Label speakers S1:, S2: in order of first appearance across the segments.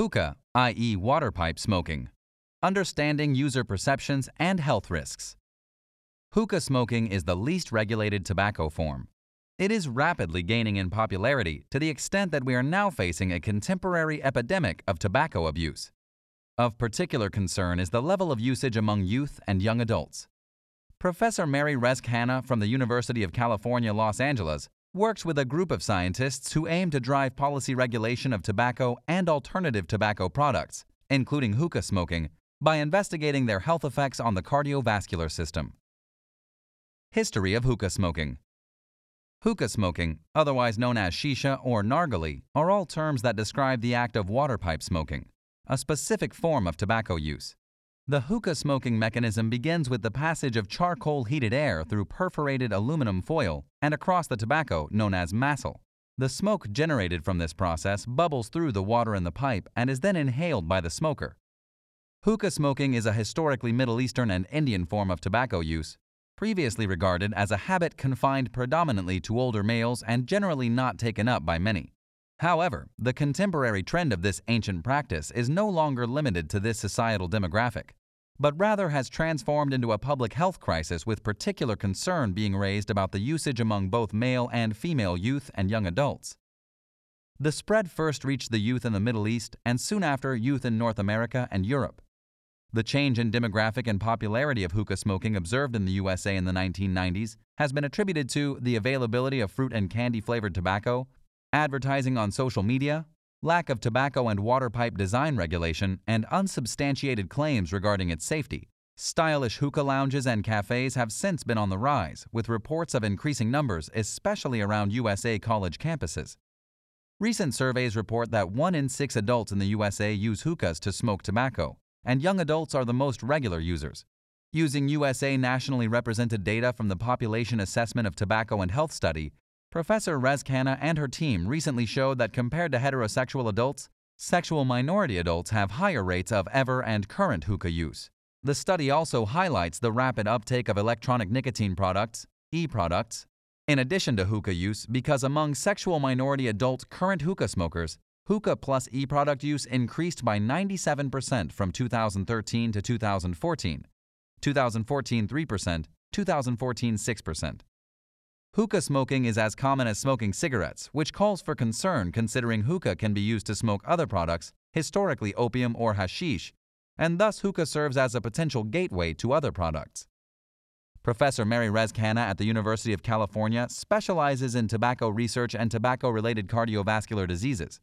S1: Hookah, i.e., water pipe smoking. Understanding user perceptions and health risks. Hookah smoking is the least regulated tobacco form. It is rapidly gaining in popularity to the extent that we are now facing a contemporary epidemic of tobacco abuse. Of particular concern is the level of usage among youth and young adults. Professor Mary Rezk-Hanna from the University of California, Los Angeles works with a group of scientists who aim to drive policy regulation of tobacco and alternative tobacco products, including hookah smoking, by investigating their health effects on the cardiovascular system. History of hookah smoking Hookah smoking, otherwise known as shisha or narghile, are all terms that describe the act of water pipe smoking, a specific form of tobacco use. The hookah smoking mechanism begins with the passage of charcoal heated air through perforated aluminum foil and across the tobacco known as massil. The smoke generated from this process bubbles through the water in the pipe and is then inhaled by the smoker. Hookah smoking is a historically Middle Eastern and Indian form of tobacco use, previously regarded as a habit confined predominantly to older males and generally not taken up by many. However, the contemporary trend of this ancient practice is no longer limited to this societal demographic but rather has transformed into a public health crisis with particular concern being raised about the usage among both male and female youth and young adults. The spread first reached the youth in the Middle East and soon after youth in North America and Europe. The change in demographic and popularity of hookah smoking observed in the USA in the 1990s has been attributed to the availability of fruit and candy flavored tobacco, advertising on social media, lack of tobacco and water pipe design regulation, and unsubstantiated claims regarding its safety. Stylish hookah lounges and cafes have since been on the rise, with reports of increasing numbers, especially around USA college campuses. Recent surveys report that one in six adults in the USA use hookahs to smoke tobacco, and young adults are the most regular users. Using USA nationally represented data from the Population Assessment of Tobacco and Health Study, Professor Rezk-Hanna and her team recently showed that compared to heterosexual adults, sexual minority adults have higher rates of ever and current hookah use. The study also highlights the rapid uptake of electronic nicotine products, e products, in addition to hookah use, because among sexual minority adult current hookah smokers, hookah plus e product use increased by 97% from 2013 to 2014, 2014 3%, 2014 6%. Hookah smoking is as common as smoking cigarettes, which calls for concern considering hookah can be used to smoke other products, historically opium or hashish, and thus hookah serves as a potential gateway to other products. Professor Mary Rezk-Hanna at the University of California specializes in tobacco research and tobacco related cardiovascular diseases.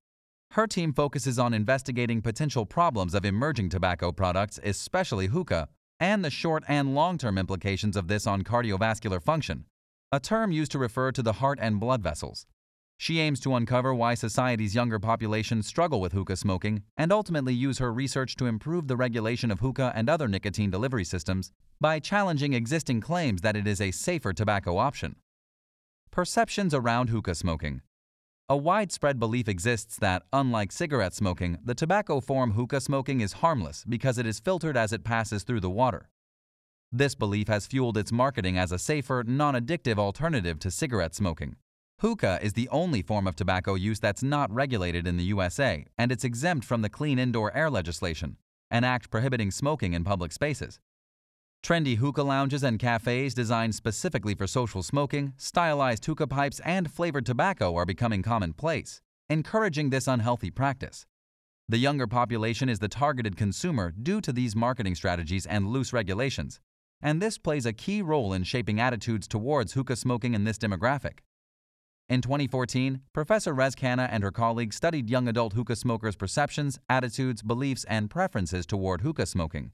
S1: Her team focuses on investigating potential problems of emerging tobacco products, especially hookah, and the short and long term implications of this on cardiovascular function, a term used to refer to the heart and blood vessels. She aims to uncover why society's younger population struggle with hookah smoking and ultimately use her research to improve the regulation of hookah and other nicotine delivery systems by challenging existing claims that it is a safer tobacco option. Perceptions around hookah smoking. A widespread belief exists that, unlike cigarette smoking, the tobacco form hookah smoking is harmless because it is filtered as it passes through the water. This belief has fueled its marketing as a safer, non addictive alternative to cigarette smoking. Hookah is the only form of tobacco use that's not regulated in the USA, and it's exempt from the Clean Indoor Air legislation, an act prohibiting smoking in public spaces. Trendy hookah lounges and cafes designed specifically for social smoking, stylized hookah pipes, and flavored tobacco are becoming commonplace, encouraging this unhealthy practice. The younger population is the targeted consumer due to these marketing strategies and loose regulations, and this plays a key role in shaping attitudes towards hookah smoking in this demographic. In 2014, Professor Rezk-Hanna and her colleagues studied young adult hookah smokers' perceptions, attitudes, beliefs, and preferences toward hookah smoking.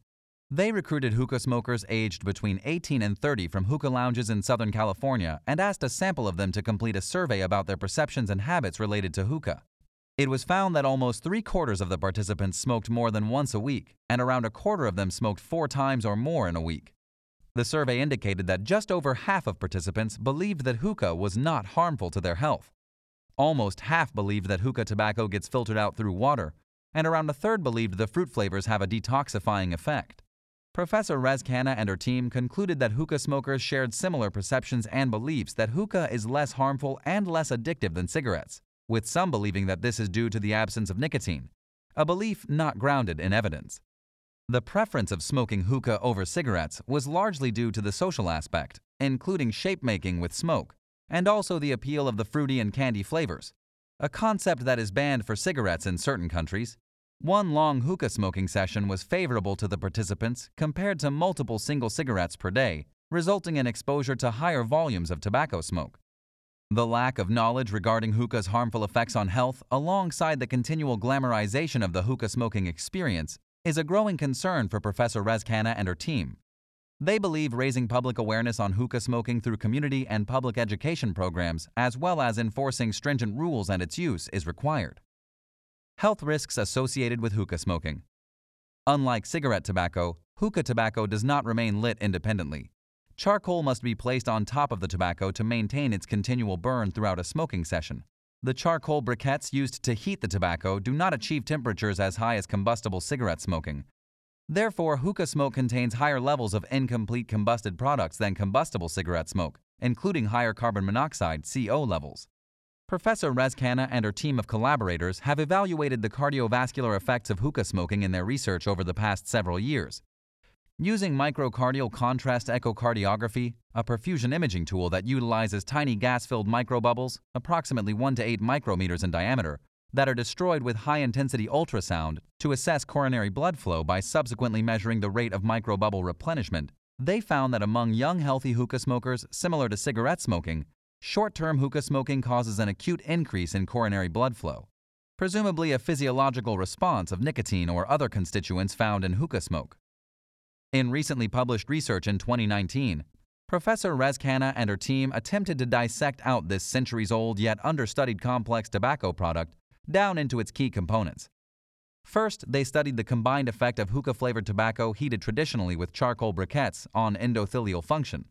S1: They recruited hookah smokers aged between 18 and 30 from hookah lounges in Southern California and asked a sample of them to complete a survey about their perceptions and habits related to hookah. It was found that almost three quarters of the participants smoked more than once a week, and around a quarter of them smoked four times or more in a week. The survey indicated that just over half of participants believed that hookah was not harmful to their health. Almost half believed that hookah tobacco gets filtered out through water, and around a third believed the fruit flavors have a detoxifying effect. Professor Rezk and her team concluded that hookah smokers shared similar perceptions and beliefs that hookah is less harmful and less addictive than cigarettes, with some believing that this is due to the absence of nicotine, a belief not grounded in evidence. The preference of smoking hookah over cigarettes was largely due to the social aspect, including shape making with smoke, and also the appeal of the fruity and candy flavors, a concept that is banned for cigarettes in certain countries. One long hookah smoking session was favorable to the participants compared to multiple single cigarettes per day, resulting in exposure to higher volumes of tobacco smoke. The lack of knowledge regarding hookah's harmful effects on health, alongside the continual glamorization of the hookah smoking experience, is a growing concern for Professor Rezk-Hanna and her team. They believe raising public awareness on hookah smoking through community and public education programs, as well as enforcing stringent rules and its use, is required. Health risks associated with hookah smoking. Unlike cigarette tobacco, hookah tobacco does not remain lit independently. Charcoal must be placed on top of the tobacco to maintain its continual burn throughout a smoking session. The charcoal briquettes used to heat the tobacco do not achieve temperatures as high as combustible cigarette smoking. Therefore, hookah smoke contains higher levels of incomplete combusted products than combustible cigarette smoke, including higher carbon monoxide CO levels. Professor Rezk-Hanna and her team of collaborators have evaluated the cardiovascular effects of hookah smoking in their research over the past several years. Using myocardial contrast echocardiography, a perfusion imaging tool that utilizes tiny gas filled microbubbles, approximately 1 to 8 micrometers in diameter, that are destroyed with high intensity ultrasound to assess coronary blood flow by subsequently measuring the rate of microbubble replenishment, they found that among young healthy hookah smokers similar to cigarette smoking, short term hookah smoking causes an acute increase in coronary blood flow, presumably a physiological response of nicotine or other constituents found in hookah smoke. In recently published research in 2019, Professor Rezk-Hanna and her team attempted to dissect out this centuries old yet understudied complex tobacco product down into its key components. First, they studied the combined effect of hookah flavored tobacco heated traditionally with charcoal briquettes on endothelial function.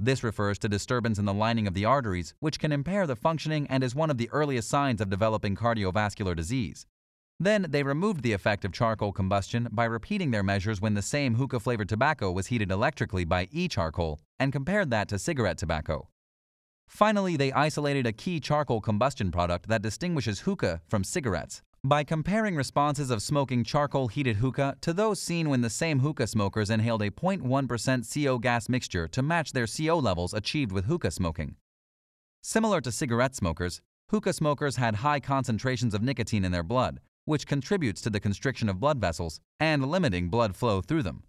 S1: This refers to disturbance in the lining of the arteries, which can impair the functioning and is one of the earliest signs of developing cardiovascular disease. Then they removed the effect of charcoal combustion by repeating their measures when the same hookah flavored tobacco was heated electrically by e charcoal and compared that to cigarette tobacco. Finally, they isolated a key charcoal combustion product that distinguishes hookah from cigarettes by comparing responses of smoking charcoal heated hookah to those seen when the same hookah smokers inhaled a 0.1% CO gas mixture to match their CO levels achieved with hookah smoking. Similar to cigarette smokers, hookah smokers had high concentrations of nicotine in their blood, which contributes to the constriction of blood vessels and limiting blood flow through them.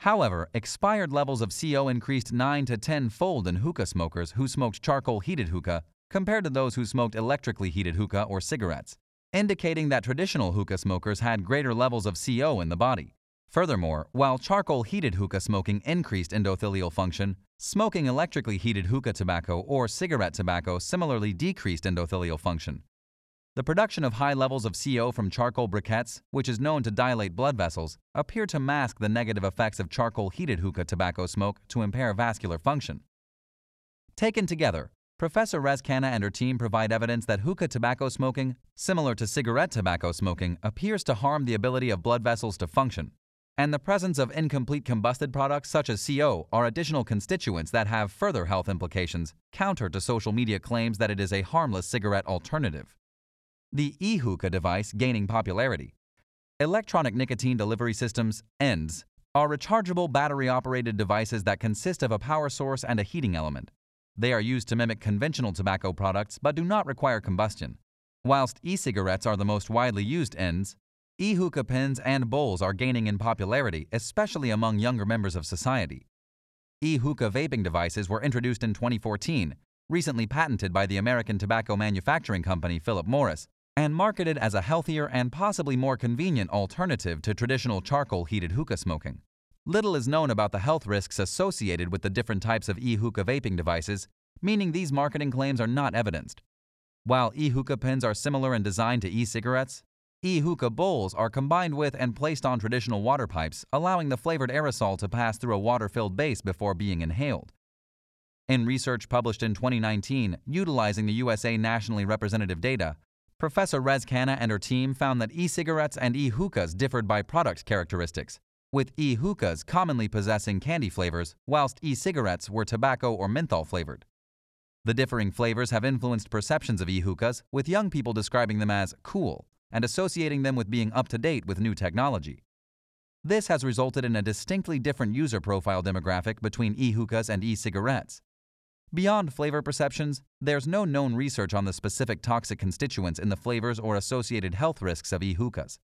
S1: However, expired levels of CO increased 9 to 10 fold in hookah smokers who smoked charcoal heated hookah compared to those who smoked electrically heated hookah or cigarettes, indicating that traditional hookah smokers had greater levels of CO in the body. Furthermore, while charcoal heated hookah smoking increased endothelial function, smoking electrically heated hookah tobacco or cigarette tobacco similarly decreased endothelial function. The production of high levels of CO from charcoal briquettes, which is known to dilate blood vessels, appear to mask the negative effects of charcoal heated hookah tobacco smoke to impair vascular function. Taken together, Professor Rezk-Hanna and her team provide evidence that hookah tobacco smoking, similar to cigarette tobacco smoking, appears to harm the ability of blood vessels to function. And the presence of incomplete combusted products such as CO are additional constituents that have further health implications, counter to social media claims that it is a harmless cigarette alternative. The e-hookah device gaining popularity. Electronic nicotine delivery systems, ENDS, are rechargeable battery-operated devices that consist of a power source and a heating element. They are used to mimic conventional tobacco products but do not require combustion. Whilst e-cigarettes are the most widely used ENDS, e-hookah pens and bowls are gaining in popularity, especially among younger members of society. E-hookah vaping devices were introduced in 2014, recently patented by the American tobacco manufacturing company Philip Morris, and marketed as a healthier and possibly more convenient alternative to traditional charcoal heated hookah smoking. Little is known about the health risks associated with the different types of e hookah vaping devices, meaning these marketing claims are not evidenced. While e hookah pens are similar in design to e cigarettes, e hookah bowls are combined with and placed on traditional water pipes, allowing the flavored aerosol to pass through a water filled base before being inhaled. In research published in 2019 utilizing the USA nationally representative data, Professor Rezk-Hanna and her team found that e-cigarettes and e-hookahs differed by product characteristics, with e-hookahs commonly possessing candy flavors, whilst e-cigarettes were tobacco or menthol flavored. The differing flavors have influenced perceptions of e-hookahs, with young people describing them as cool, and associating them with being up to date with new technology. This has resulted in a distinctly different user profile demographic between e-hookahs and e-cigarettes. Beyond flavor perceptions, there's no known research on the specific toxic constituents in the flavors or associated health risks of e-hookahs.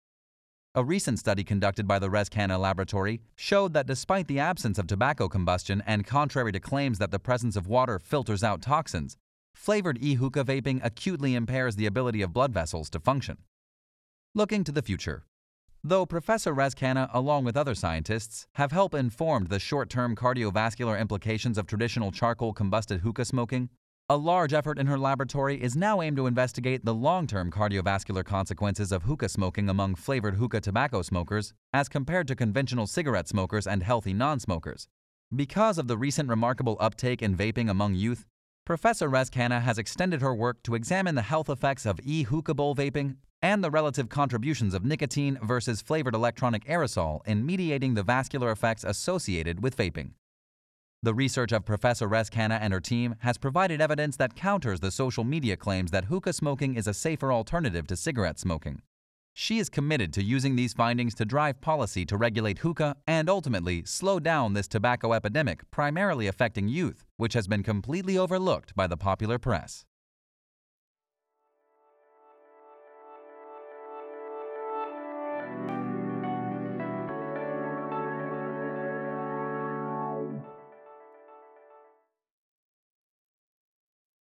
S1: A recent study conducted by the Rezk-Hanna laboratory showed that despite the absence of tobacco combustion and contrary to claims that the presence of water filters out toxins, flavored e-hookah vaping acutely impairs the ability of blood vessels to function. Looking to the future. Though Professor Rezk-Hanna, along with other scientists, have helped informed the short-term cardiovascular implications of traditional charcoal combusted hookah smoking, a large effort in her laboratory is now aimed to investigate the long-term cardiovascular consequences of hookah smoking among flavored hookah tobacco smokers as compared to conventional cigarette smokers and healthy non-smokers. Because of the recent remarkable uptake in vaping among youth, Professor Rezk-Hanna has extended her work to examine the health effects of e-hookah bowl vaping and the relative contributions of nicotine versus flavored electronic aerosol in mediating the vascular effects associated with vaping. The research of Professor Rezk-Hanna and her team has provided evidence that counters the social media claims that hookah smoking is a safer alternative to cigarette smoking. She is committed to using these findings to drive policy to regulate hookah and ultimately slow down this tobacco epidemic primarily affecting youth, which has been completely overlooked by the popular press.